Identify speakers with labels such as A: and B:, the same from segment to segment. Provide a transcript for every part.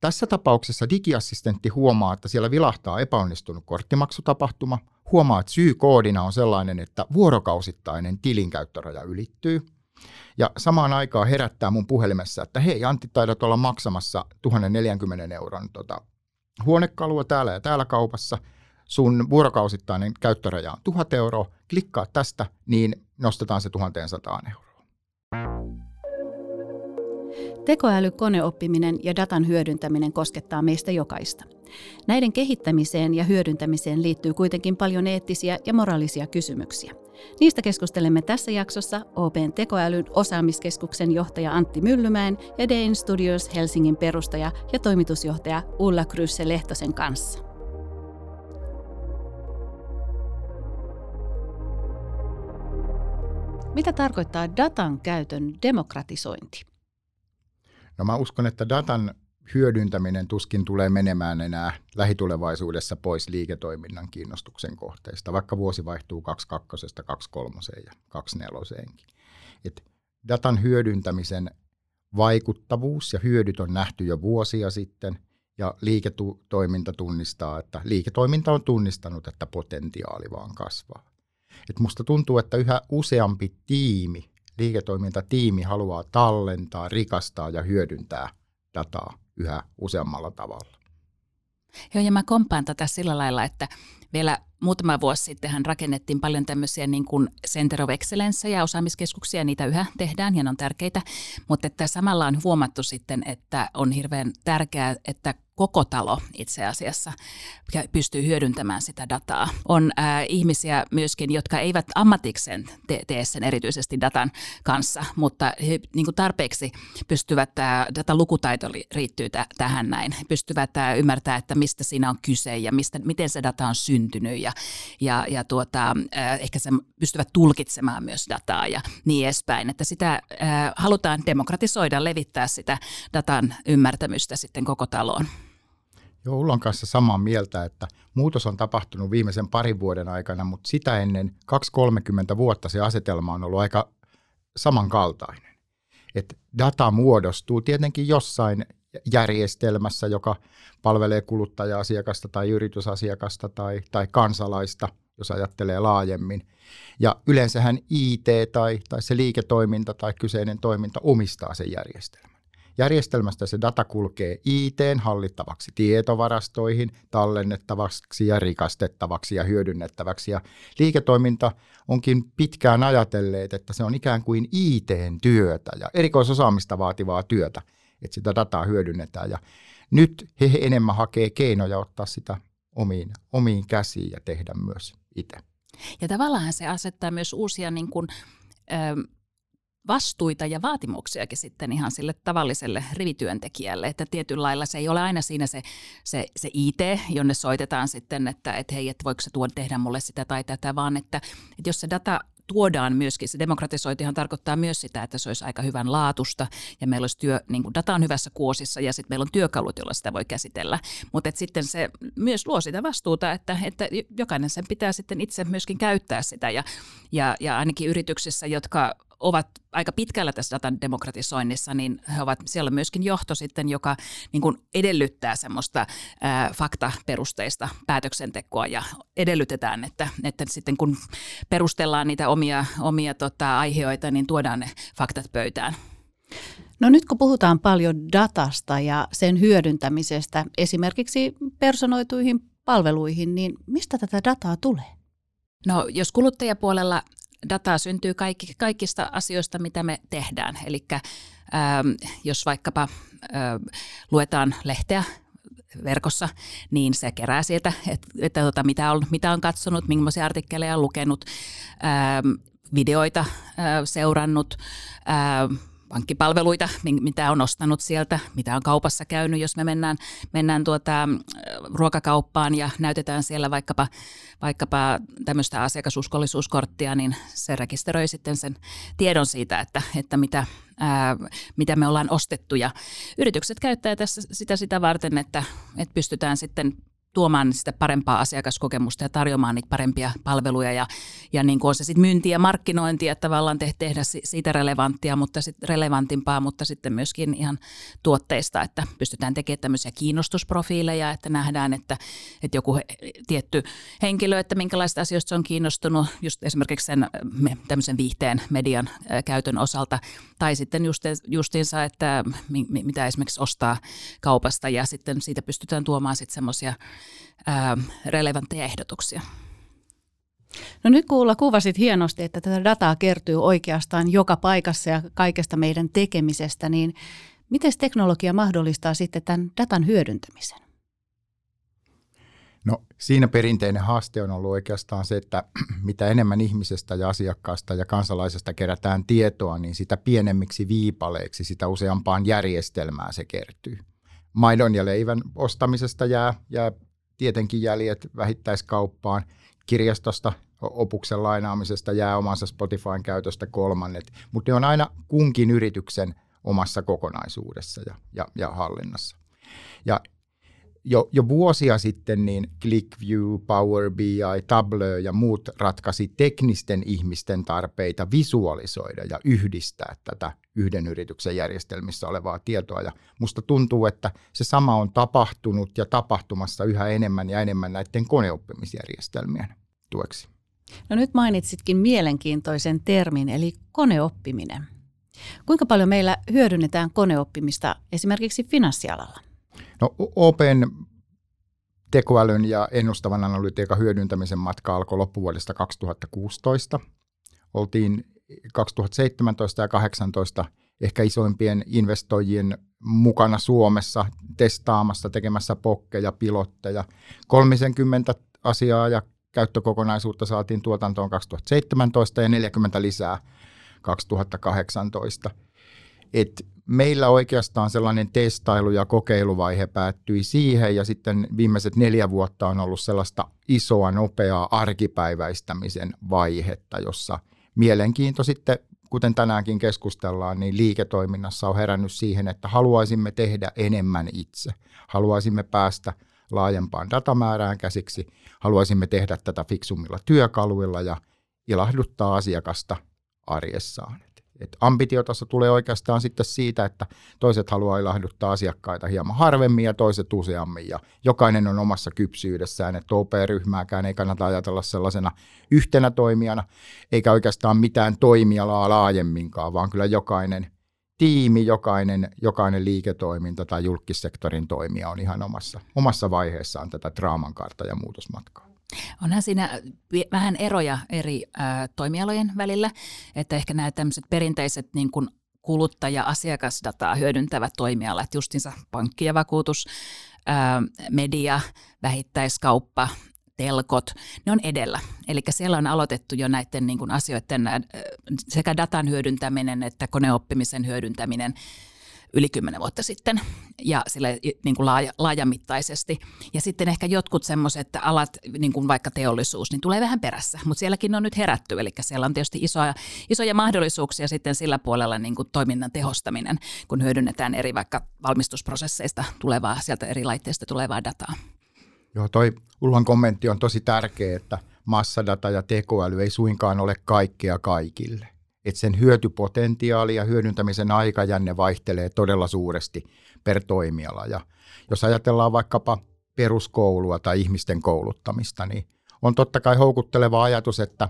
A: tässä tapauksessa digiassistentti huomaa, että siellä vilahtaa epäonnistunut korttimaksutapahtuma, huomaa, että syykoodina on sellainen, että vuorokausittainen tilinkäyttöraja ylittyy, ja samaan aikaan herättää mun puhelimessa, että hei Antti, taidat olla maksamassa 1040 euron tota, huonekalua täällä ja täällä kaupassa, sun vuorokausittainen käyttöraja on 1000 euroa, klikkaa tästä, niin nostetaan se 1100 euroa.
B: Tekoäly, koneoppiminen ja datan hyödyntäminen koskettaa meistä jokaista. Näiden kehittämiseen ja hyödyntämiseen liittyy kuitenkin paljon eettisiä ja moraalisia kysymyksiä. Niistä keskustelemme tässä jaksossa Open tekoälyn osaamiskeskuksen johtaja Antti Myllymäen ja Dane Studios Helsingin perustaja ja toimitusjohtaja Ulla Krysse Lehtosen kanssa. Mitä tarkoittaa datan käytön demokratisointi?
A: No mä uskon, että datan hyödyntäminen tuskin tulee menemään enää lähitulevaisuudessa pois liiketoiminnan kiinnostuksen kohteista, vaikka vuosi vaihtuu 22, 23 ja 24. Et datan hyödyntämisen vaikuttavuus ja hyödyt on nähty jo vuosia sitten, ja liiketoiminta tunnistaa, että liiketoiminta on tunnistanut, että potentiaali vaan kasvaa. Et musta tuntuu, että yhä useampi tiimi, liiketoimintatiimi haluaa tallentaa, rikastaa ja hyödyntää dataa yhä useammalla tavalla.
C: Joo, ja mä kompaan tätä sillä lailla, että vielä muutama vuosi sitten rakennettiin paljon tämmöisiä niin kuin Center of Excellence ja osaamiskeskuksia, niitä yhä tehdään ja ne on tärkeitä, mutta että samalla on huomattu sitten, että on hirveän tärkeää, että koko talo itse asiassa pystyy hyödyntämään sitä dataa. On äh, ihmisiä myöskin, jotka eivät ammatikseen te- tee sen erityisesti datan kanssa, mutta he niin kuin tarpeeksi pystyvät, äh, datan lukutaito riittyy t- tähän näin, pystyvät äh, ymmärtää, että mistä siinä on kyse ja mistä, miten se data on syntynyt ja, ja, ja tuota, äh, ehkä se pystyvät tulkitsemaan myös dataa ja niin edespäin, että sitä äh, halutaan demokratisoida, levittää sitä datan ymmärtämystä sitten koko taloon.
A: Joo, Ullon kanssa samaa mieltä, että muutos on tapahtunut viimeisen parin vuoden aikana, mutta sitä ennen 2-30 vuotta se asetelma on ollut aika samankaltainen. Et data muodostuu tietenkin jossain järjestelmässä, joka palvelee kuluttaja-asiakasta tai yritysasiakasta tai, tai kansalaista, jos ajattelee laajemmin. Ja yleensähän IT tai, tai se liiketoiminta tai kyseinen toiminta omistaa sen järjestelmän. Järjestelmästä se data kulkee IT hallittavaksi tietovarastoihin, tallennettavaksi ja rikastettavaksi ja hyödynnettäväksi. Ja liiketoiminta onkin pitkään ajatelleet, että se on ikään kuin IT-työtä ja erikoisosaamista vaativaa työtä, että sitä dataa hyödynnetään. Ja nyt he enemmän hakee keinoja ottaa sitä omiin, omiin käsiin ja tehdä myös itse.
C: Ja tavallaan se asettaa myös uusia niin kuin, vastuita ja vaatimuksiakin sitten ihan sille tavalliselle rivityöntekijälle, että tietyllä lailla se ei ole aina siinä se, se, se IT, jonne soitetaan sitten, että et hei, että voiko se tuoda tehdä mulle sitä tai tätä, vaan että, että jos se data tuodaan myöskin, se demokratisointihan tarkoittaa myös sitä, että se olisi aika hyvän laatusta ja meillä olisi työ, niin kuin data on hyvässä kuosissa ja sitten meillä on työkalut, joilla sitä voi käsitellä. Mutta sitten se myös luo sitä vastuuta, että, että jokainen sen pitää sitten itse myöskin käyttää sitä ja, ja, ja ainakin yrityksissä, jotka ovat aika pitkällä tässä datan demokratisoinnissa, niin he ovat siellä myöskin johto sitten, joka niin kuin edellyttää semmoista ää, faktaperusteista päätöksentekoa ja edellytetään, että, että sitten kun perustellaan niitä omia, omia tota, aiheita, niin tuodaan ne faktat pöytään.
B: No nyt kun puhutaan paljon datasta ja sen hyödyntämisestä esimerkiksi personoituihin palveluihin, niin mistä tätä dataa tulee?
C: No jos kuluttajapuolella dataa syntyy kaikki, kaikista asioista, mitä me tehdään. Eli ähm, jos vaikkapa äh, luetaan lehteä verkossa, niin se kerää sieltä, että, että tota, mitä, on, mitä on katsonut, millaisia artikkeleja on lukenut, ähm, videoita äh, seurannut, äh, pankkipalveluita, mitä on ostanut sieltä, mitä on kaupassa käynyt, jos me mennään, mennään tuota, ruokakauppaan ja näytetään siellä vaikkapa, vaikkapa tämmöistä asiakasuskollisuuskorttia, niin se rekisteröi sitten sen tiedon siitä, että, että mitä, ää, mitä me ollaan ostettu. Ja yritykset käyttää tässä sitä sitä varten, että, että pystytään sitten tuomaan sitä parempaa asiakaskokemusta ja tarjoamaan niitä parempia palveluja. Ja, ja niin kuin on se sitten myyntiä ja markkinointia, että tavallaan te, tehdä siitä relevanttia, mutta sit relevantimpaa, mutta sitten myöskin ihan tuotteista, että pystytään tekemään tämmöisiä kiinnostusprofiileja, että nähdään, että, että joku he, tietty henkilö, että minkälaista asioista se on kiinnostunut, just esimerkiksi sen tämmöisen viihteen median käytön osalta, tai sitten just, justiinsa, että mi, mitä esimerkiksi ostaa kaupasta ja sitten siitä pystytään tuomaan sitten semmoisia relevantteja ehdotuksia.
B: No nyt kuulla kuvasit hienosti, että tätä dataa kertyy oikeastaan joka paikassa ja kaikesta meidän tekemisestä, niin miten teknologia mahdollistaa sitten tämän datan hyödyntämisen?
A: No siinä perinteinen haaste on ollut oikeastaan se, että mitä enemmän ihmisestä ja asiakkaasta ja kansalaisesta kerätään tietoa, niin sitä pienemmiksi viipaleiksi, sitä useampaan järjestelmään se kertyy. Maidon ja leivän ostamisesta jää, jää tietenkin jäljet vähittäiskauppaan, kirjastosta opuksen lainaamisesta jää omansa Spotifyn käytöstä kolmannet, mutta ne on aina kunkin yrityksen omassa kokonaisuudessa ja, ja, ja hallinnassa. Ja jo, jo vuosia sitten niin ClickView, Power BI, Tableau ja muut ratkaisi teknisten ihmisten tarpeita visualisoida ja yhdistää tätä yhden yrityksen järjestelmissä olevaa tietoa. Ja musta tuntuu, että se sama on tapahtunut ja tapahtumassa yhä enemmän ja enemmän näiden koneoppimisjärjestelmien tueksi.
B: No nyt mainitsitkin mielenkiintoisen termin, eli koneoppiminen. Kuinka paljon meillä hyödynnetään koneoppimista esimerkiksi finanssialalla?
A: No Open tekoälyn ja ennustavan analytiikan hyödyntämisen matka alkoi loppuvuodesta 2016. Oltiin 2017 ja 2018 ehkä isoimpien investoijien mukana Suomessa testaamassa, tekemässä pokkeja, pilotteja. 30 asiaa ja käyttökokonaisuutta saatiin tuotantoon 2017 ja 40 lisää 2018. Et meillä oikeastaan sellainen testailu- ja kokeiluvaihe päättyi siihen ja sitten viimeiset neljä vuotta on ollut sellaista isoa, nopeaa arkipäiväistämisen vaihetta, jossa mielenkiinto sitten, kuten tänäänkin keskustellaan, niin liiketoiminnassa on herännyt siihen, että haluaisimme tehdä enemmän itse. Haluaisimme päästä laajempaan datamäärään käsiksi, haluaisimme tehdä tätä fiksummilla työkaluilla ja ilahduttaa asiakasta arjessaan. Et ambitiotaso tulee oikeastaan sitten siitä, että toiset haluaa ilahduttaa asiakkaita hieman harvemmin ja toiset useammin. Ja jokainen on omassa kypsyydessään, että OP-ryhmääkään ei kannata ajatella sellaisena yhtenä toimijana, eikä oikeastaan mitään toimialaa laajemminkaan, vaan kyllä jokainen tiimi, jokainen, jokainen liiketoiminta tai julkissektorin toimija on ihan omassa, omassa vaiheessaan tätä draaman kartta ja muutosmatkaa.
C: Onhan siinä vähän eroja eri ä, toimialojen välillä, että ehkä nämä tämmöiset perinteiset niin kuin kuluttaja-asiakasdataa hyödyntävät toimialat, justinsa pankki ja vakuutus, ä, media, vähittäiskauppa, telkot, ne on edellä. Eli siellä on aloitettu jo näiden niin kuin asioiden sekä datan hyödyntäminen että koneoppimisen hyödyntäminen yli kymmenen vuotta sitten ja sille niin kuin laaja, laajamittaisesti. Ja sitten ehkä jotkut semmoiset alat, niin kuin vaikka teollisuus, niin tulee vähän perässä, mutta sielläkin on nyt herätty, eli siellä on tietysti isoja, isoja mahdollisuuksia sitten sillä puolella niin kuin toiminnan tehostaminen, kun hyödynnetään eri vaikka valmistusprosesseista tulevaa, sieltä eri laitteista tulevaa dataa.
A: Joo, toi Ulhan kommentti on tosi tärkeä, että massadata ja tekoäly ei suinkaan ole kaikkea kaikille että sen hyötypotentiaali ja hyödyntämisen aikajänne vaihtelee todella suuresti per toimiala. Ja jos ajatellaan vaikkapa peruskoulua tai ihmisten kouluttamista, niin on totta kai houkutteleva ajatus, että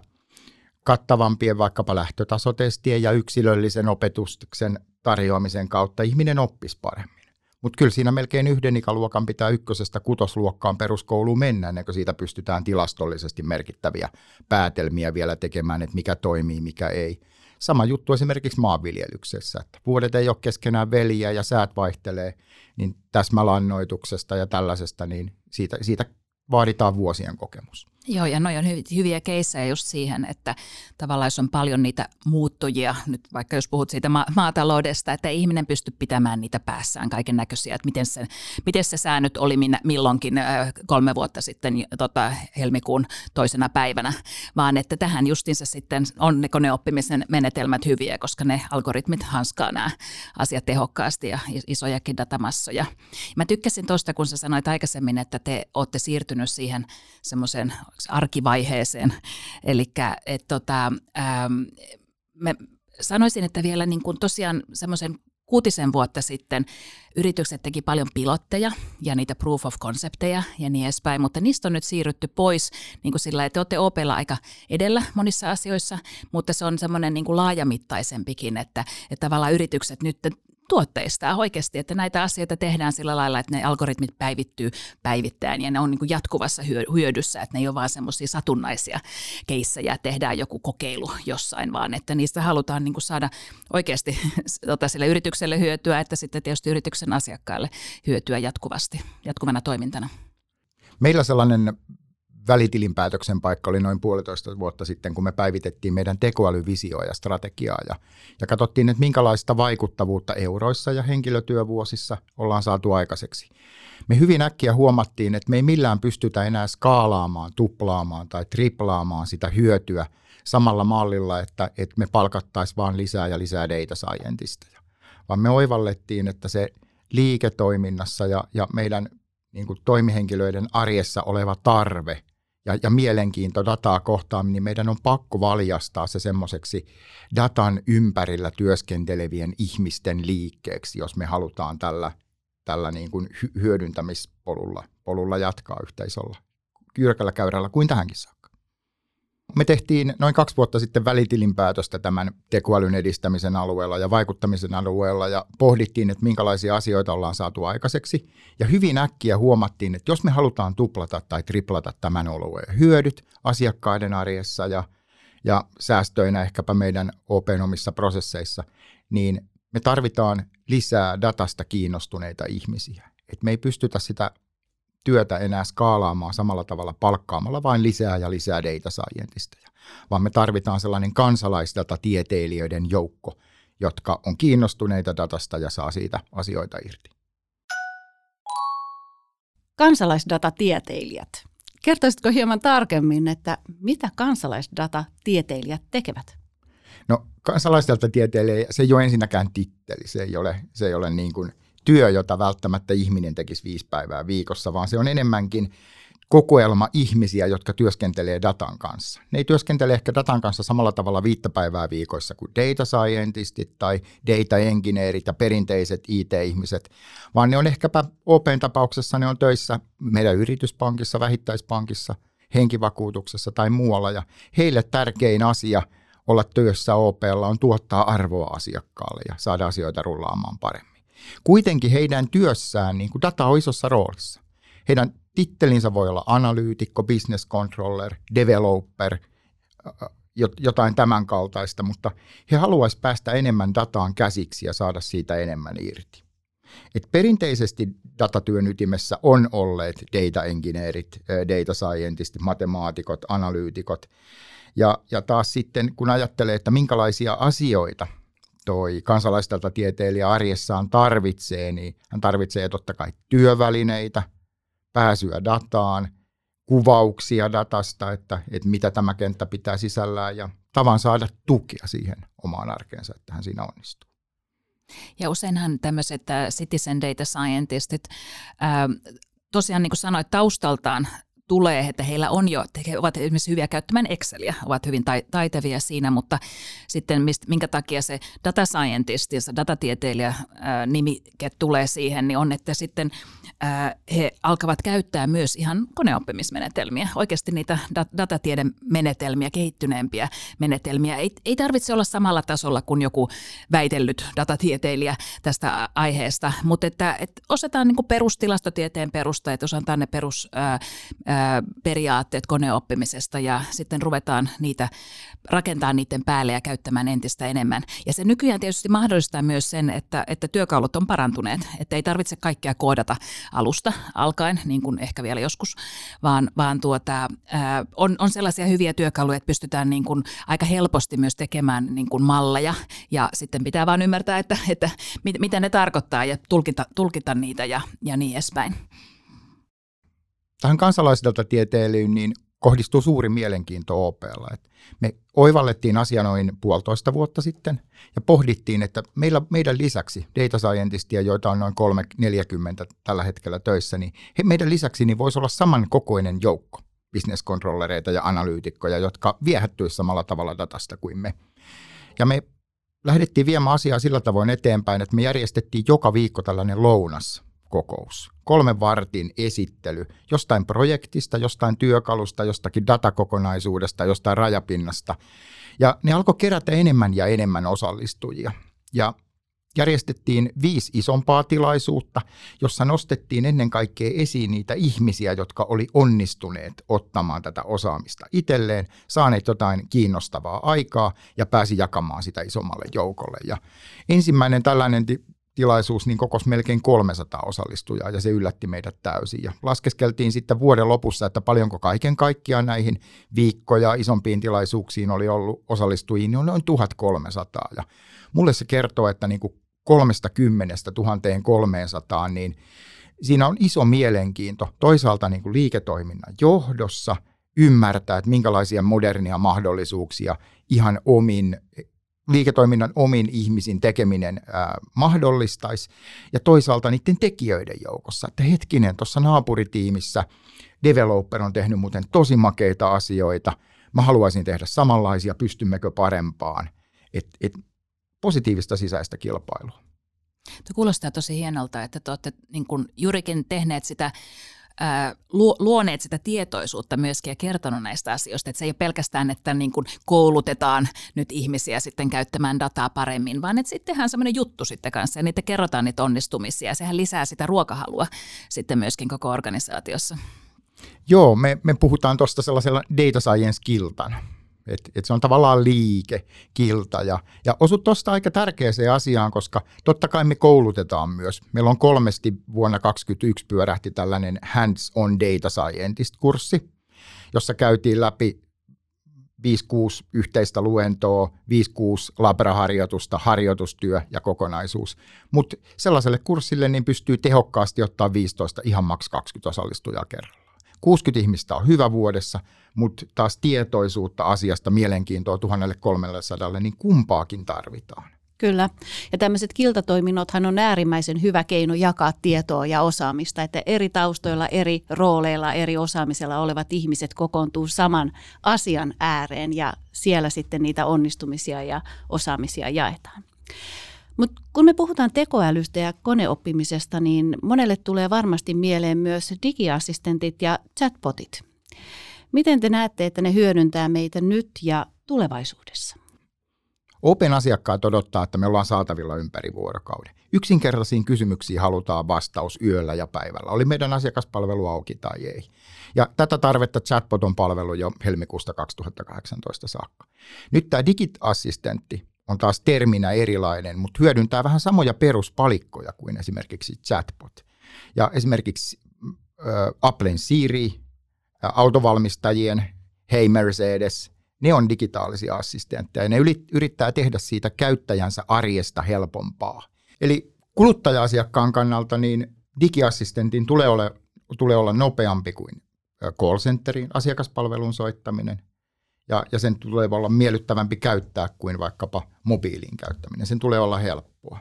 A: kattavampien vaikkapa lähtötasotestien ja yksilöllisen opetuksen tarjoamisen kautta ihminen oppisi paremmin. Mutta kyllä siinä melkein yhden ikäluokan pitää ykkösestä kutosluokkaan peruskouluun mennä, ennen kuin siitä pystytään tilastollisesti merkittäviä päätelmiä vielä tekemään, että mikä toimii, mikä ei. Sama juttu esimerkiksi maanviljelyksessä, että vuodet ei ole keskenään veliä ja säät vaihtelee, niin täsmälannoituksesta ja tällaisesta, niin siitä, siitä vaaditaan vuosien kokemus.
C: Joo, ja noin on hyviä keissejä just siihen, että tavallaan jos on paljon niitä muuttujia, nyt vaikka jos puhut siitä ma- maataloudesta, että ihminen pystyy pitämään niitä päässään kaiken näköisiä, että miten se, miten se säännöt oli minä, milloinkin äh, kolme vuotta sitten tota, helmikuun toisena päivänä, vaan että tähän justiinsa sitten on ne koneoppimisen menetelmät hyviä, koska ne algoritmit hanskaa nämä asiat tehokkaasti ja isojakin datamassoja. Mä tykkäsin tuosta, kun sä sanoit aikaisemmin, että te olette siirtynyt siihen semmoiseen arkivaiheeseen. Eli tota, ähm, sanoisin, että vielä niin kuin tosiaan semmoisen kuutisen vuotta sitten yritykset teki paljon pilotteja ja niitä proof of concepteja ja niin edespäin, mutta niistä on nyt siirrytty pois niin kuin sillä, että te olette OPlla aika edellä monissa asioissa, mutta se on semmoinen niin kuin laajamittaisempikin, että, että tavallaan yritykset nyt tuotteista oikeasti, että näitä asioita tehdään sillä lailla, että ne algoritmit päivittyy päivittäin ja ne on niin kuin jatkuvassa hyödyssä, että ne ei ole vaan semmoisia satunnaisia keissejä, tehdään joku kokeilu jossain, vaan että niistä halutaan niin kuin saada oikeasti tota, sille yritykselle hyötyä, että sitten tietysti yrityksen asiakkaille hyötyä jatkuvasti, jatkuvana toimintana.
A: Meillä sellainen välitilinpäätöksen paikka oli noin puolitoista vuotta sitten, kun me päivitettiin meidän tekoälyvisioa ja strategiaa ja, ja katsottiin, että minkälaista vaikuttavuutta euroissa ja henkilötyövuosissa ollaan saatu aikaiseksi. Me hyvin äkkiä huomattiin, että me ei millään pystytä enää skaalaamaan, tuplaamaan tai triplaamaan sitä hyötyä samalla mallilla, että, että me palkattaisiin vaan lisää ja lisää data scientisteja, vaan me oivallettiin, että se liiketoiminnassa ja, ja meidän niin kuin toimihenkilöiden arjessa oleva tarve ja, ja mielenkiinto dataa kohtaan, niin meidän on pakko valjastaa se semmoiseksi datan ympärillä työskentelevien ihmisten liikkeeksi, jos me halutaan tällä, tällä niin kuin hyödyntämispolulla polulla jatkaa yhteisöllä jyrkällä käyrällä kuin tähänkin saakka. Me tehtiin noin kaksi vuotta sitten välitilinpäätöstä tämän tekoälyn edistämisen alueella ja vaikuttamisen alueella ja pohdittiin, että minkälaisia asioita ollaan saatu aikaiseksi. Ja hyvin äkkiä huomattiin, että jos me halutaan tuplata tai triplata tämän alueen hyödyt asiakkaiden arjessa ja, ja säästöinä ehkäpä meidän Open omissa prosesseissa, niin me tarvitaan lisää datasta kiinnostuneita ihmisiä. Et me ei pystytä sitä työtä enää skaalaamaan samalla tavalla palkkaamalla vain lisää ja lisää data scientisteja, vaan me tarvitaan sellainen kansalaisdatatieteilijöiden joukko, jotka on kiinnostuneita datasta ja saa siitä asioita irti.
B: Kansalaisdatatieteilijät. Kertoisitko hieman tarkemmin, että mitä kansalaisdatatieteilijät tekevät?
A: No kansalaisdatatieteilijä, se ei ole ensinnäkään titteli, se ei ole, se ei ole niin kuin – työ, jota välttämättä ihminen tekisi viisi päivää viikossa, vaan se on enemmänkin kokoelma ihmisiä, jotka työskentelee datan kanssa. Ne ei työskentele ehkä datan kanssa samalla tavalla viittä päivää viikoissa kuin data scientistit tai data engineerit ja perinteiset IT-ihmiset, vaan ne on ehkäpä Open tapauksessa ne on töissä meidän yrityspankissa, vähittäispankissa, henkivakuutuksessa tai muualla ja heille tärkein asia olla työssä OPlla on tuottaa arvoa asiakkaalle ja saada asioita rullaamaan paremmin. Kuitenkin heidän työssään niin kuin data on isossa roolissa. Heidän tittelinsä voi olla analyytikko, business controller, developer, jotain tämän kaltaista, mutta he haluaisivat päästä enemmän dataan käsiksi ja saada siitä enemmän irti. Et perinteisesti datatyön ytimessä on olleet data engineerit, data scientistit, matemaatikot, analyytikot. Ja, ja taas sitten, kun ajattelee, että minkälaisia asioita – toi tieteilijä arjessaan tarvitsee, niin hän tarvitsee totta kai työvälineitä, pääsyä dataan, kuvauksia datasta, että, että mitä tämä kenttä pitää sisällään ja tavan saada tukea siihen omaan arkeensa, että hän siinä onnistuu.
C: Ja useinhan tämmöiset citizen data scientistit, ää, tosiaan niin kuin sanoit, taustaltaan tulee, että heillä on jo, he ovat esimerkiksi hyviä käyttämään Exceliä, ovat hyvin taitavia siinä, mutta sitten mist, minkä takia se data scientist se datatieteilijä ää, nimike tulee siihen, niin on, että sitten ää, he alkavat käyttää myös ihan koneoppimismenetelmiä, oikeasti niitä dat- datatieden menetelmiä, kehittyneempiä menetelmiä. Ei, ei tarvitse olla samalla tasolla kuin joku väitellyt datatieteilijä tästä aiheesta, mutta että, että osataan niin perustilastotieteen perusta, että osataan ne perus ää, ää, periaatteet koneoppimisesta ja sitten ruvetaan niitä rakentaa niiden päälle ja käyttämään entistä enemmän. Ja se nykyään tietysti mahdollistaa myös sen, että, että työkalut on parantuneet, että ei tarvitse kaikkea koodata alusta alkaen, niin kuin ehkä vielä joskus, vaan, vaan tuota, on, on sellaisia hyviä työkaluja, että pystytään niin kuin aika helposti myös tekemään niin kuin malleja ja sitten pitää vaan ymmärtää, että, että mit, mitä ne tarkoittaa ja tulkita, tulkita niitä ja, ja niin edespäin.
A: Tähän kansalaisilta tieteilyyn niin kohdistuu suuri mielenkiinto OPlla. me oivallettiin asia noin puolitoista vuotta sitten ja pohdittiin, että meillä, meidän lisäksi data scientistia, joita on noin 340 tällä hetkellä töissä, niin he, meidän lisäksi niin voisi olla samankokoinen joukko bisneskontrollereita ja analyytikkoja, jotka viehättyisivät samalla tavalla datasta kuin me. Ja me lähdettiin viemään asiaa sillä tavoin eteenpäin, että me järjestettiin joka viikko tällainen lounas kokous. Kolmen vartin esittely jostain projektista, jostain työkalusta, jostakin datakokonaisuudesta, jostain rajapinnasta. Ja ne alkoi kerätä enemmän ja enemmän osallistujia. Ja järjestettiin viisi isompaa tilaisuutta, jossa nostettiin ennen kaikkea esiin niitä ihmisiä, jotka oli onnistuneet ottamaan tätä osaamista itselleen, saaneet jotain kiinnostavaa aikaa ja pääsi jakamaan sitä isommalle joukolle. Ja ensimmäinen tällainen tilaisuus niin kokosi melkein 300 osallistujaa ja se yllätti meidät täysin. Ja laskeskeltiin sitten vuoden lopussa, että paljonko kaiken kaikkiaan näihin viikkoja isompiin tilaisuuksiin oli ollut osallistujia, niin on noin 1300. Ja mulle se kertoo, että niin kuin 30 1300, niin siinä on iso mielenkiinto toisaalta niin kuin liiketoiminnan johdossa ymmärtää, että minkälaisia modernia mahdollisuuksia ihan omin liiketoiminnan omin ihmisin tekeminen ää, mahdollistaisi, ja toisaalta niiden tekijöiden joukossa, että hetkinen, tuossa naapuritiimissä developer on tehnyt muuten tosi makeita asioita, mä haluaisin tehdä samanlaisia, pystymmekö parempaan, et, et positiivista sisäistä kilpailua.
C: Tuo kuulostaa tosi hienolta, että te olette niin kuin juurikin tehneet sitä luoneet sitä tietoisuutta myöskin ja kertonut näistä asioista. Että se ei ole pelkästään, että niin kuin koulutetaan nyt ihmisiä sitten käyttämään dataa paremmin, vaan että sitten tehdään semmoinen juttu sitten kanssa ja niitä kerrotaan niitä onnistumisia ja sehän lisää sitä ruokahalua sitten myöskin koko organisaatiossa.
A: Joo, me, me puhutaan tuosta sellaisella data science-kiltana et, et se on tavallaan liike, kilta ja, ja osut tuosta aika tärkeäseen asiaan, koska totta kai me koulutetaan myös. Meillä on kolmesti vuonna 2021 pyörähti tällainen Hands-on Data Scientist-kurssi, jossa käytiin läpi 5-6 yhteistä luentoa, 5-6 labraharjoitusta, harjoitustyö ja kokonaisuus. Mutta sellaiselle kurssille niin pystyy tehokkaasti ottaa 15, ihan maks 20 osallistujaa kerralla. 60 ihmistä on hyvä vuodessa, mutta taas tietoisuutta asiasta, mielenkiintoa 1300, niin kumpaakin tarvitaan.
B: Kyllä. Ja tämmöiset kiltatoiminnothan on äärimmäisen hyvä keino jakaa tietoa ja osaamista, että eri taustoilla, eri rooleilla, eri osaamisella olevat ihmiset kokoontuu saman asian ääreen ja siellä sitten niitä onnistumisia ja osaamisia jaetaan. Mutta kun me puhutaan tekoälystä ja koneoppimisesta, niin monelle tulee varmasti mieleen myös digiassistentit ja chatbotit. Miten te näette, että ne hyödyntää meitä nyt ja tulevaisuudessa?
A: Open asiakkaat odottaa, että me ollaan saatavilla ympäri vuorokauden. Yksinkertaisiin kysymyksiin halutaan vastaus yöllä ja päivällä. Oli meidän asiakaspalvelu auki tai ei. Ja tätä tarvetta chatbot on palvelu jo helmikuusta 2018 saakka. Nyt tämä digitassistentti on taas terminä erilainen, mutta hyödyntää vähän samoja peruspalikkoja kuin esimerkiksi chatbot. Ja esimerkiksi äh, Applen Siri, autovalmistajien Hey Mercedes, ne on digitaalisia assistentteja ja ne yrittää tehdä siitä käyttäjänsä arjesta helpompaa. Eli kuluttaja-asiakkaan kannalta niin digiassistentin tulee olla, tulee olla nopeampi kuin call centerin asiakaspalvelun soittaminen ja, ja sen tulee olla miellyttävämpi käyttää kuin vaikkapa mobiilin käyttäminen. Sen tulee olla helppoa.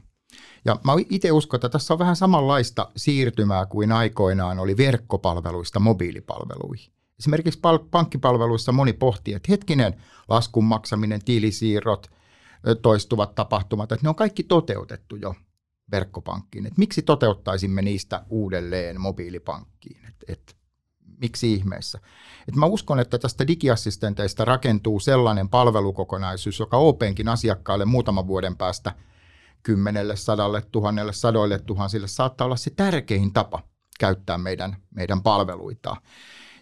A: Ja mä itse uskon, että tässä on vähän samanlaista siirtymää kuin aikoinaan oli verkkopalveluista mobiilipalveluihin. Esimerkiksi pankkipalveluissa moni pohtii, että hetkinen, laskun maksaminen, tilisiirrot, toistuvat tapahtumat, että ne on kaikki toteutettu jo verkkopankkiin. Että miksi toteuttaisimme niistä uudelleen mobiilipankkiin? Et, et miksi ihmeessä. Et mä uskon, että tästä digiassistenteista rakentuu sellainen palvelukokonaisuus, joka Openkin asiakkaalle muutaman vuoden päästä kymmenelle, sadalle, tuhannelle, sadoille tuhansille saattaa olla se tärkein tapa käyttää meidän, meidän palveluita.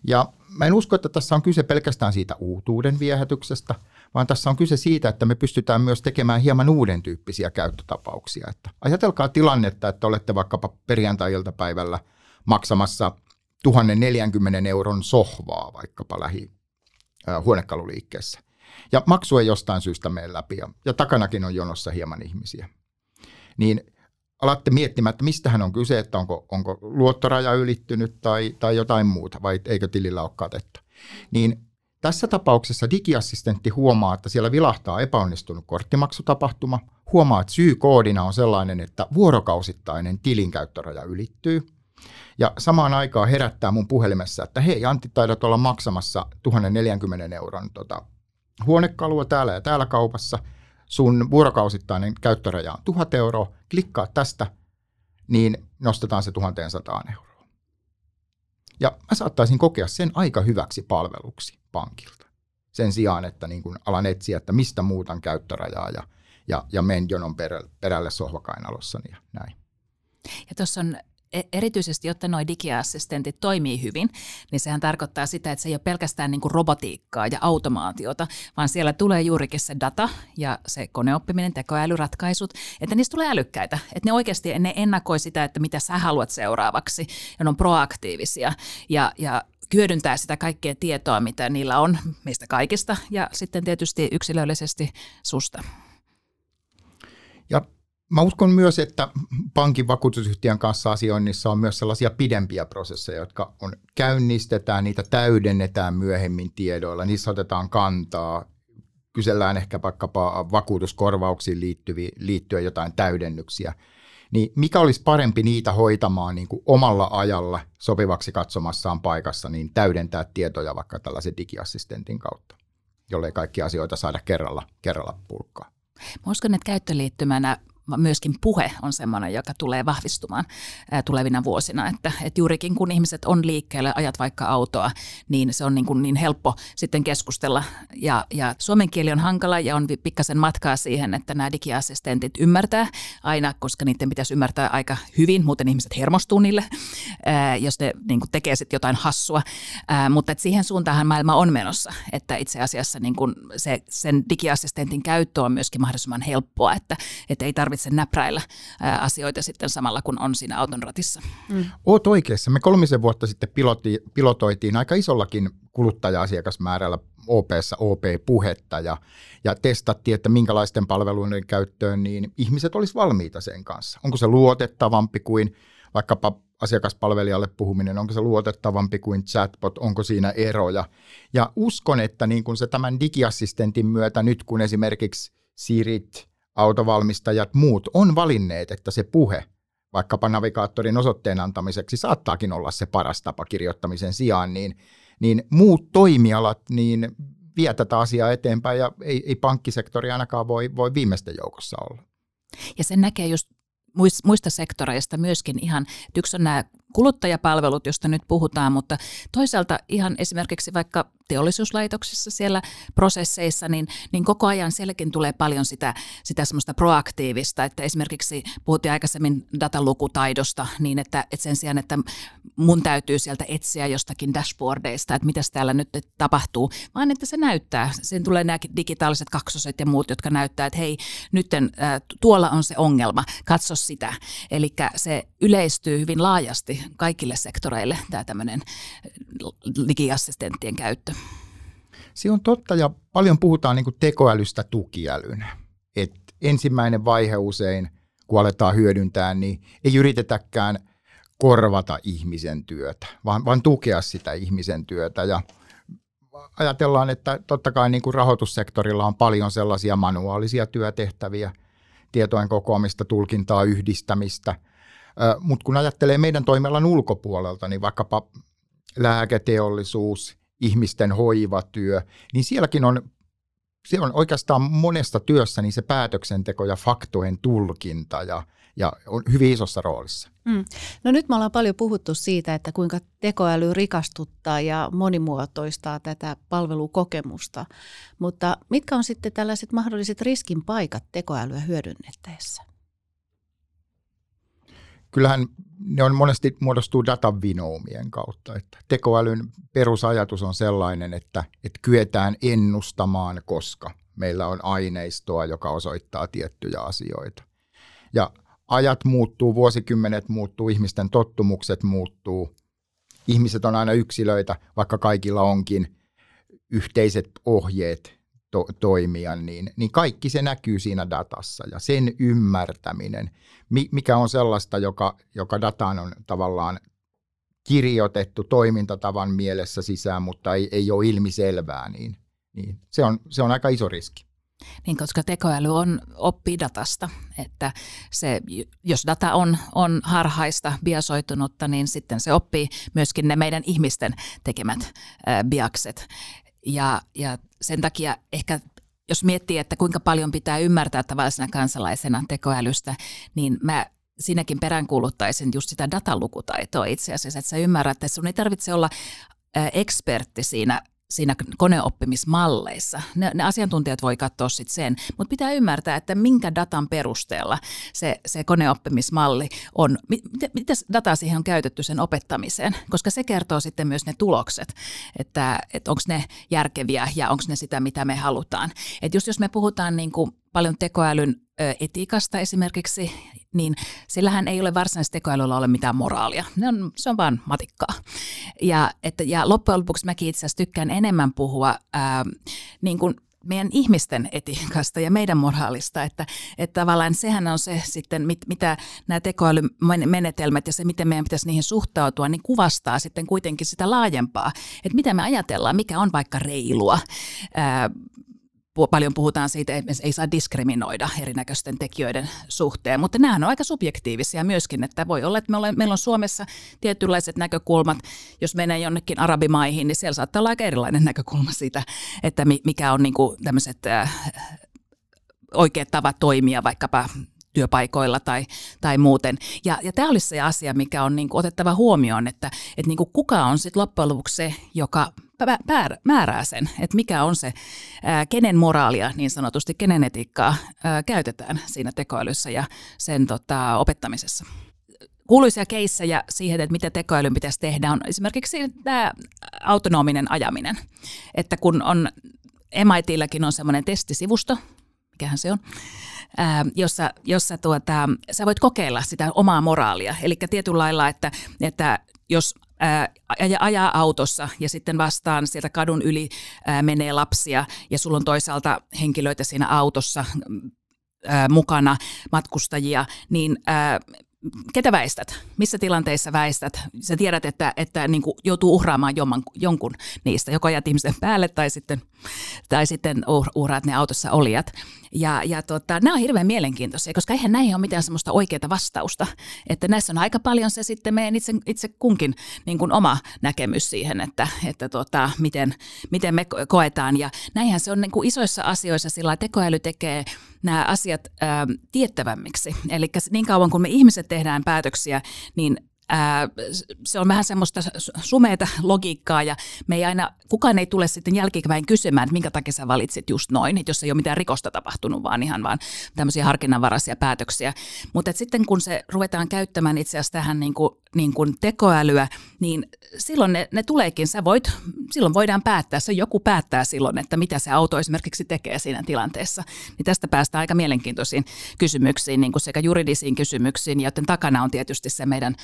A: Ja mä en usko, että tässä on kyse pelkästään siitä uutuuden viehätyksestä, vaan tässä on kyse siitä, että me pystytään myös tekemään hieman uuden tyyppisiä käyttötapauksia. Että ajatelkaa tilannetta, että olette vaikkapa perjantai-iltapäivällä maksamassa 1040 euron sohvaa vaikkapa lähi huonekaluliikkeessä. Ja maksu ei jostain syystä mene läpi ja, ja takanakin on jonossa hieman ihmisiä. Niin alatte miettimään, että mistähän on kyse, että onko, onko luottoraja ylittynyt tai, tai jotain muuta, vai eikö tilillä ole katetta. Niin tässä tapauksessa digiassistentti huomaa, että siellä vilahtaa epäonnistunut korttimaksutapahtuma, huomaa, että syykoodina on sellainen, että vuorokausittainen tilinkäyttöraja ylittyy, ja samaan aikaan herättää mun puhelimessa, että hei Antti, taidat olla maksamassa 1040 euron tota, huonekalua täällä ja täällä kaupassa, sun vuorokausittainen käyttöraja on 1000 euroa, klikkaa tästä, niin nostetaan se 1100 euroa. Ja mä saattaisin kokea sen aika hyväksi palveluksi pankilta. Sen sijaan, että niin kun alan etsiä, että mistä muutan käyttörajaa ja, ja, ja men jonon perälle sohvakainalossani ja näin.
C: Ja tuossa on erityisesti, jotta nuo digiassistentit toimii hyvin, niin sehän tarkoittaa sitä, että se ei ole pelkästään niin kuin robotiikkaa ja automaatiota, vaan siellä tulee juurikin se data ja se koneoppiminen, tekoälyratkaisut, että niistä tulee älykkäitä. Että ne oikeasti ne ennakoi sitä, että mitä sä haluat seuraavaksi ja ne on proaktiivisia ja, ja hyödyntää sitä kaikkea tietoa, mitä niillä on meistä kaikista ja sitten tietysti yksilöllisesti susta.
A: Mä uskon myös, että pankin vakuutusyhtiön kanssa asioinnissa on myös sellaisia pidempiä prosesseja, jotka on, käynnistetään, niitä täydennetään myöhemmin tiedoilla, niissä otetaan kantaa, kysellään ehkä vaikkapa vakuutuskorvauksiin liittyen jotain täydennyksiä. Niin mikä olisi parempi niitä hoitamaan niin kuin omalla ajalla sopivaksi katsomassaan paikassa, niin täydentää tietoja vaikka tällaisen digiassistentin kautta, jollei kaikki asioita saada kerralla, kerralla purkkaa.
C: Mä uskon, että käyttöliittymänä myöskin puhe on sellainen, joka tulee vahvistumaan tulevina vuosina. Että, että juurikin kun ihmiset on liikkeellä, ajat vaikka autoa, niin se on niin, kuin niin helppo sitten keskustella. Ja, ja suomen kieli on hankala ja on pikkasen matkaa siihen, että nämä digiassistentit ymmärtää aina, koska niiden pitäisi ymmärtää aika hyvin, muuten ihmiset hermostuu niille, jos ne niin kuin tekee sitten jotain hassua. Mutta että siihen suuntaan maailma on menossa, että itse asiassa niin kuin se, sen digiassistentin käyttö on myöskin mahdollisimman helppoa, että, että ei tarvitse tarvitse näpräillä asioita sitten samalla, kun on siinä auton ratissa.
A: Mm. Oot oikeassa. Me kolmisen vuotta sitten piloti, pilotoitiin aika isollakin kuluttaja-asiakasmäärällä OPssa OP-puhetta ja, ja testattiin, että minkälaisten palveluiden käyttöön niin ihmiset olisi valmiita sen kanssa. Onko se luotettavampi kuin vaikkapa asiakaspalvelijalle puhuminen, onko se luotettavampi kuin chatbot, onko siinä eroja. Ja uskon, että niin kuin se tämän digiassistentin myötä nyt, kun esimerkiksi Sirit, autovalmistajat, muut on valinneet, että se puhe vaikkapa navigaattorin osoitteen antamiseksi saattaakin olla se paras tapa kirjoittamisen sijaan, niin, niin muut toimialat niin vie tätä asiaa eteenpäin ja ei, ei pankkisektori ainakaan voi, voi viimeisten joukossa olla.
C: Ja sen näkee just muista sektoreista myöskin ihan, yksi on nämä kuluttajapalvelut, josta nyt puhutaan, mutta toisaalta ihan esimerkiksi vaikka teollisuuslaitoksissa siellä prosesseissa, niin, niin koko ajan sielläkin tulee paljon sitä, sitä semmoista proaktiivista, että esimerkiksi puhuttiin aikaisemmin datalukutaidosta niin, että, että sen sijaan, että mun täytyy sieltä etsiä jostakin dashboardeista, että mitä täällä nyt tapahtuu, vaan että se näyttää. Sen tulee nämä digitaaliset kaksoset ja muut, jotka näyttää, että hei, nyt äh, tuolla on se ongelma, katso sitä. Eli se yleistyy hyvin laajasti kaikille sektoreille tämä tämmöinen digiassistenttien käyttö.
A: Se on totta ja paljon puhutaan niin tekoälystä tukiälynä. Et ensimmäinen vaihe usein, kun aletaan hyödyntää, niin ei yritetäkään korvata ihmisen työtä, vaan, vaan tukea sitä ihmisen työtä. Ja ajatellaan, että totta kai niin kuin rahoitussektorilla on paljon sellaisia manuaalisia työtehtäviä, tietojen kokoamista, tulkintaa, yhdistämistä – mutta kun ajattelee meidän toimialan ulkopuolelta, niin vaikkapa lääketeollisuus, ihmisten hoivatyö, niin sielläkin on, se on oikeastaan monesta työssä niin se päätöksenteko ja faktojen tulkinta ja, ja on hyvin isossa roolissa. Mm.
B: No nyt me ollaan paljon puhuttu siitä, että kuinka tekoäly rikastuttaa ja monimuotoistaa tätä palvelukokemusta, mutta mitkä on sitten tällaiset mahdolliset riskin paikat tekoälyä hyödynnettäessä?
A: kyllähän ne on monesti muodostuu datan vinoumien kautta. Että tekoälyn perusajatus on sellainen, että, että kyetään ennustamaan, koska meillä on aineistoa, joka osoittaa tiettyjä asioita. Ja ajat muuttuu, vuosikymmenet muuttuu, ihmisten tottumukset muuttuu. Ihmiset on aina yksilöitä, vaikka kaikilla onkin yhteiset ohjeet to- toimia, niin, niin kaikki se näkyy siinä datassa ja sen ymmärtäminen, mikä on sellaista, joka, joka dataan on tavallaan kirjoitettu toimintatavan mielessä sisään, mutta ei, ei ole ilmiselvää, niin, niin se, on, se on aika iso riski.
C: Niin, koska tekoäly on oppii datasta, että se, jos data on, on harhaista, biasoitunutta, niin sitten se oppii myöskin ne meidän ihmisten tekemät äh, biakset. Ja, ja sen takia ehkä jos miettii, että kuinka paljon pitää ymmärtää tavallisena kansalaisena tekoälystä, niin mä siinäkin peräänkuuluttaisin just sitä datalukutaitoa itse asiassa, että sä ymmärrät, että sun ei tarvitse olla ekspertti siinä siinä koneoppimismalleissa. Ne, ne asiantuntijat voi katsoa sitten sen, mutta pitää ymmärtää, että minkä datan perusteella se, se koneoppimismalli on, mit, mitä dataa siihen on käytetty sen opettamiseen, koska se kertoo sitten myös ne tulokset, että, että onko ne järkeviä ja onko ne sitä, mitä me halutaan. Et just jos me puhutaan niin kuin paljon tekoälyn etiikasta esimerkiksi, niin sillähän ei ole varsinaisesti tekoälyllä ole mitään moraalia. Ne on, se on vaan matikkaa. Ja, että, ja loppujen lopuksi mäkin itse asiassa tykkään enemmän puhua ää, niin kuin meidän ihmisten etiikasta ja meidän moraalista, että, että tavallaan sehän on se sitten, mit, mitä nämä tekoälymenetelmät ja se, miten meidän pitäisi niihin suhtautua, niin kuvastaa sitten kuitenkin sitä laajempaa, että mitä me ajatellaan, mikä on vaikka reilua, ää, paljon puhutaan siitä, että ei saa diskriminoida erinäköisten tekijöiden suhteen, mutta nämä on aika subjektiivisia myöskin, että voi olla, että me olemme, meillä on Suomessa tietynlaiset näkökulmat, jos menee jonnekin arabimaihin, niin siellä saattaa olla aika erilainen näkökulma siitä, että mikä on niin kuin tämmöiset äh, oikeat tavat toimia vaikkapa työpaikoilla tai, tai muuten. Ja, ja tämä olisi se asia, mikä on niin kuin otettava huomioon, että, että niin kuin kuka on sitten loppujen lopuksi se, joka määrää sen, että mikä on se, kenen moraalia niin sanotusti, kenen etiikkaa ää, käytetään siinä tekoälyssä ja sen tota, opettamisessa kuuluisia keissejä siihen, että mitä tekoälyn pitäisi tehdä, on esimerkiksi tämä autonominen ajaminen. Että kun on, MITilläkin on semmoinen testisivusto, mikähän se on, ää, jossa, jossa tuota, sä voit kokeilla sitä omaa moraalia. Eli tietyllä lailla, että, että jos ää, ajaa autossa ja sitten vastaan sieltä kadun yli ää, menee lapsia ja sulla on toisaalta henkilöitä siinä autossa ää, mukana, matkustajia, niin ää, ketä väistät? Missä tilanteissa väistät? Sä tiedät, että, että niin kuin joutuu uhraamaan jomman, jonkun niistä, joko ajat ihmisen päälle tai sitten, tai sitten uhraat ne autossa olijat. Ja, ja tota, nämä on hirveän mielenkiintoisia, koska eihän näihin ole mitään sellaista oikeaa vastausta. Että näissä on aika paljon se sitten meidän itse, itse kunkin niin kuin oma näkemys siihen, että, että tota, miten, miten me koetaan. Ja näinhän se on niin kuin isoissa asioissa, sillä tekoäly tekee nämä asiat ää, tiettävämmiksi. Eli niin kauan kun me ihmiset tehdään päätöksiä, niin ää, se on vähän semmoista sumeita logiikkaa ja me ei aina, kukaan ei tule sitten jälkikäin kysymään, että minkä takia sä valitsit just noin, että jos ei ole mitään rikosta tapahtunut, vaan ihan vaan tämmöisiä harkinnanvaraisia päätöksiä. Mutta sitten kun se ruvetaan käyttämään itse asiassa tähän niin kuin, niin kuin tekoälyä, niin silloin ne, ne tuleekin, sä voit, silloin voidaan päättää, se joku päättää silloin, että mitä se auto esimerkiksi tekee siinä tilanteessa. Niin tästä päästään aika mielenkiintoisiin kysymyksiin, niin kuin sekä juridisiin kysymyksiin, joten takana on tietysti se meidän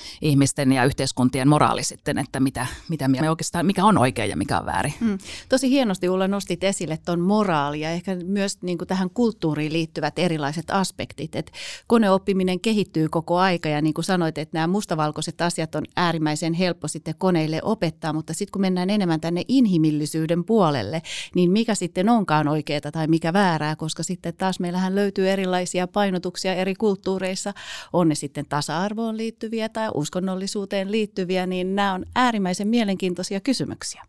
C: ja yhteiskuntien moraali sitten, että mitä, mitä me oikeastaan, mikä on oikein ja mikä on väärin. Mm.
B: Tosi hienosti Ulla nostit esille tuon moraali ja ehkä myös niin kuin tähän kulttuuriin liittyvät erilaiset aspektit. Et koneoppiminen kehittyy koko aika ja niin kuin sanoit, että nämä mustavalkoiset asiat on äärimmäisen helppo sitten koneille opettaa, mutta sitten kun mennään enemmän tänne inhimillisyyden puolelle, niin mikä sitten onkaan oikeaa tai mikä väärää, koska sitten taas meillähän löytyy erilaisia painotuksia eri kulttuureissa, on ne sitten tasa-arvoon liittyviä tai uskon uskonnollisuuteen liittyviä, niin nämä on äärimmäisen mielenkiintoisia kysymyksiä.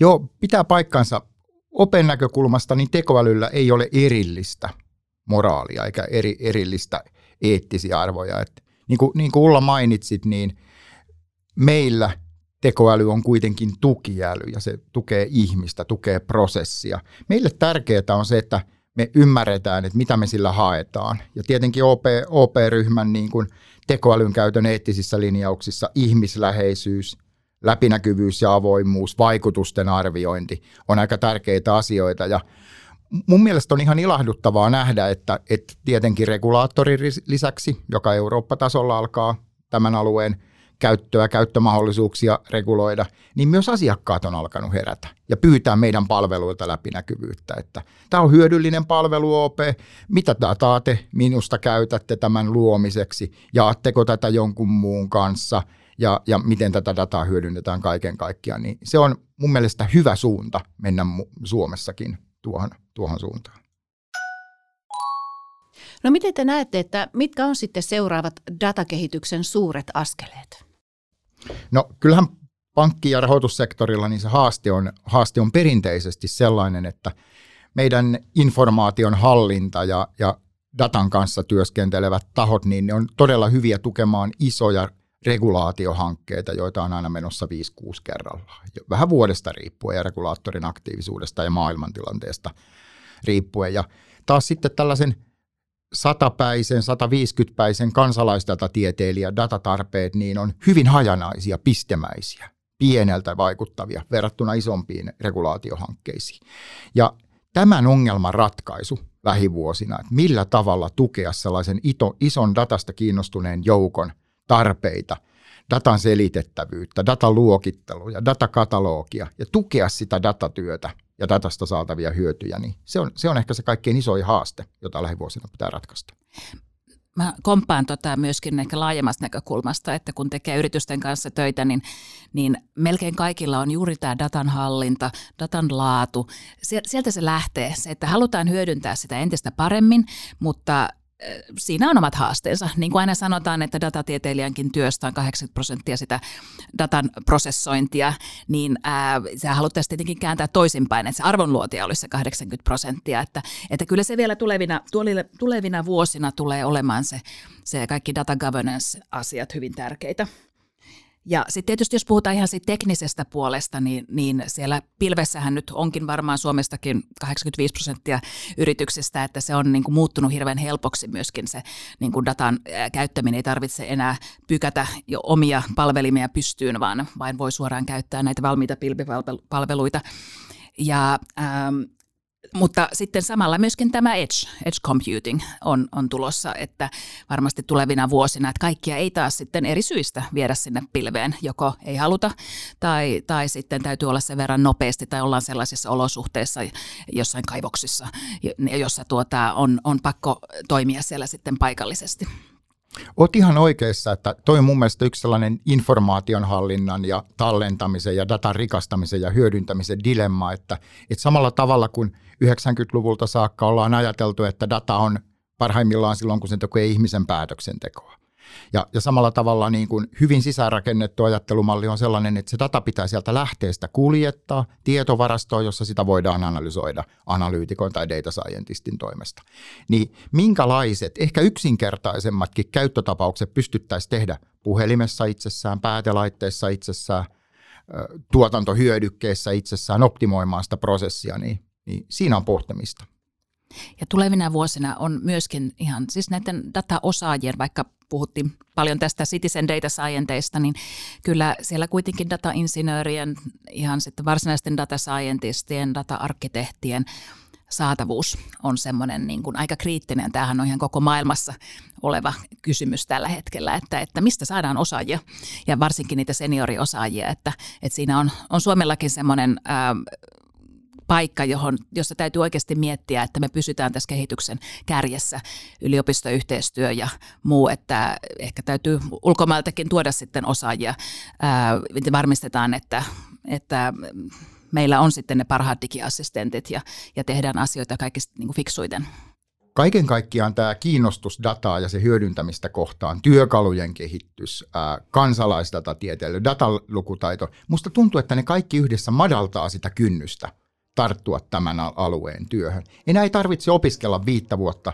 A: Joo, pitää paikkansa. Open näkökulmasta niin tekoälyllä ei ole erillistä moraalia eikä eri, erillistä eettisiä arvoja. Et niin, kuin, niin kuin Ulla mainitsit, niin meillä tekoäly on kuitenkin tukiäly ja se tukee ihmistä, tukee prosessia. Meille tärkeää on se, että me ymmärretään, että mitä me sillä haetaan. Ja tietenkin OP, OP-ryhmän niin kuin tekoälyn käytön eettisissä linjauksissa ihmisläheisyys, läpinäkyvyys ja avoimuus, vaikutusten arviointi on aika tärkeitä asioita. Ja mun mielestä on ihan ilahduttavaa nähdä, että, että tietenkin regulaattorin lisäksi, joka Eurooppa-tasolla alkaa tämän alueen käyttöä, käyttömahdollisuuksia reguloida, niin myös asiakkaat on alkanut herätä ja pyytää meidän palveluilta läpinäkyvyyttä. Että tämä on hyödyllinen palvelu OP, mitä dataa te minusta käytätte tämän luomiseksi, jaatteko tätä jonkun muun kanssa ja, ja miten tätä dataa hyödynnetään kaiken kaikkiaan. Niin se on mun mielestä hyvä suunta mennä Suomessakin tuohon, tuohon suuntaan.
B: No miten te näette, että mitkä on sitten seuraavat datakehityksen suuret askeleet?
A: No kyllähän pankki- ja rahoitussektorilla niin se haaste on, haaste on perinteisesti sellainen, että meidän informaation hallinta ja, ja datan kanssa työskentelevät tahot, niin ne on todella hyviä tukemaan isoja regulaatiohankkeita, joita on aina menossa 5-6 kerrallaan. Vähän vuodesta riippuen ja regulaattorin aktiivisuudesta ja maailmantilanteesta riippuen. Ja taas sitten tällaisen satapäisen, 150-päisen kansalaisdatatieteilijän datatarpeet niin on hyvin hajanaisia, pistemäisiä, pieneltä vaikuttavia verrattuna isompiin regulaatiohankkeisiin. Ja tämän ongelman ratkaisu lähivuosina, että millä tavalla tukea sellaisen ito, ison datasta kiinnostuneen joukon tarpeita, datan selitettävyyttä, datan luokitteluja, datakatalogia ja tukea sitä datatyötä ja datasta saatavia hyötyjä, niin se on, se on ehkä se kaikkein isoin haaste, jota lähivuosina pitää ratkaista.
C: Mä komppaan tota myöskin ehkä laajemmasta näkökulmasta, että kun tekee yritysten kanssa töitä, niin, niin melkein kaikilla on juuri tämä datan hallinta, datan laatu. Sieltä se lähtee, se, että halutaan hyödyntää sitä entistä paremmin, mutta siinä on omat haasteensa. Niin kuin aina sanotaan, että datatieteilijänkin työstä on 80 prosenttia sitä datan prosessointia, niin ää, sä haluttaisiin tietenkin kääntää toisinpäin, että se arvonluotia olisi se 80 prosenttia. Että, että kyllä se vielä tulevina, tulevina vuosina tulee olemaan se, se kaikki data governance-asiat hyvin tärkeitä. Ja sitten tietysti jos puhutaan ihan siitä teknisestä puolesta, niin, niin siellä pilvessähän nyt onkin varmaan Suomestakin 85 prosenttia yrityksistä, että se on niin kuin muuttunut hirveän helpoksi myöskin se niin kuin datan käyttäminen. Ei tarvitse enää pykätä jo omia palvelimia pystyyn, vaan vain voi suoraan käyttää näitä valmiita pilvipalveluita. Ja ähm, mutta sitten samalla myöskin tämä edge, edge computing on, on tulossa, että varmasti tulevina vuosina, että kaikkia ei taas sitten eri syistä viedä sinne pilveen, joko ei haluta tai, tai sitten täytyy olla sen verran nopeasti tai ollaan sellaisissa olosuhteissa jossain kaivoksissa, jossa tuota, on, on pakko toimia siellä sitten paikallisesti.
A: Olet ihan oikeassa, että toi on mun mielestä yksi sellainen informaationhallinnan ja tallentamisen ja datan rikastamisen ja hyödyntämisen dilemma, että, että samalla tavalla kuin 90-luvulta saakka ollaan ajateltu, että data on parhaimmillaan silloin, kun se tekee ihmisen päätöksentekoa. Ja, ja samalla tavalla niin kuin hyvin sisäänrakennettu ajattelumalli on sellainen, että se data pitää sieltä lähteestä kuljettaa tietovarastoon, jossa sitä voidaan analysoida analyytikon tai data scientistin toimesta. Niin minkälaiset, ehkä yksinkertaisemmatkin käyttötapaukset pystyttäisiin tehdä puhelimessa itsessään, päätelaitteessa itsessään, tuotantohyödykkeissä itsessään optimoimaan sitä prosessia, niin, niin siinä on pohtimista.
C: Ja tulevina vuosina on myöskin ihan siis näiden dataosaajien, vaikka puhuttiin paljon tästä citizen data scienteista, niin kyllä siellä kuitenkin data-insinöörien, ihan sitten varsinaisten data scientistien, data-arkkitehtien saatavuus on semmoinen niin kuin aika kriittinen. Tämähän on ihan koko maailmassa oleva kysymys tällä hetkellä, että, että mistä saadaan osaajia ja varsinkin niitä senioriosaajia, että, että siinä on, on Suomellakin semmoinen ää, paikka, johon, jossa täytyy oikeasti miettiä, että me pysytään tässä kehityksen kärjessä, yliopistoyhteistyö ja muu, että ehkä täytyy ulkomailtakin tuoda sitten osaajia. Ää, varmistetaan, että, että meillä on sitten ne parhaat digiassistentit ja, ja tehdään asioita kaikista niin kuin fiksuiten.
A: Kaiken kaikkiaan tämä kiinnostus dataa ja se hyödyntämistä kohtaan, työkalujen kehitys, kansalaisdatatieteilijä, datalukutaito, musta tuntuu, että ne kaikki yhdessä madaltaa sitä kynnystä – tarttua tämän alueen työhön. Enää ei tarvitse opiskella viittä vuotta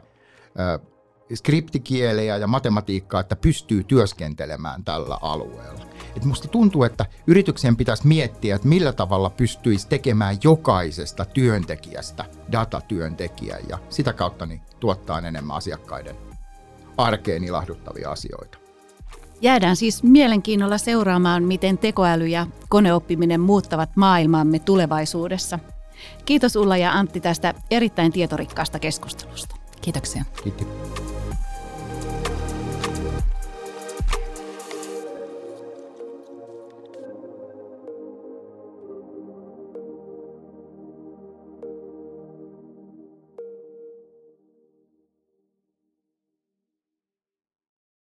A: skriptikieliä ja matematiikkaa, että pystyy työskentelemään tällä alueella. Et musta tuntuu, että yrityksen pitäisi miettiä, että millä tavalla pystyisi tekemään jokaisesta työntekijästä datatyöntekijän ja sitä kautta niin tuottaa enemmän asiakkaiden arkeen ilahduttavia asioita.
B: Jäädään siis mielenkiinnolla seuraamaan, miten tekoäly ja koneoppiminen muuttavat maailmaamme tulevaisuudessa. Kiitos Ulla ja Antti tästä erittäin tietorikkaasta keskustelusta.
C: Kiitoksia.
A: Kiitos.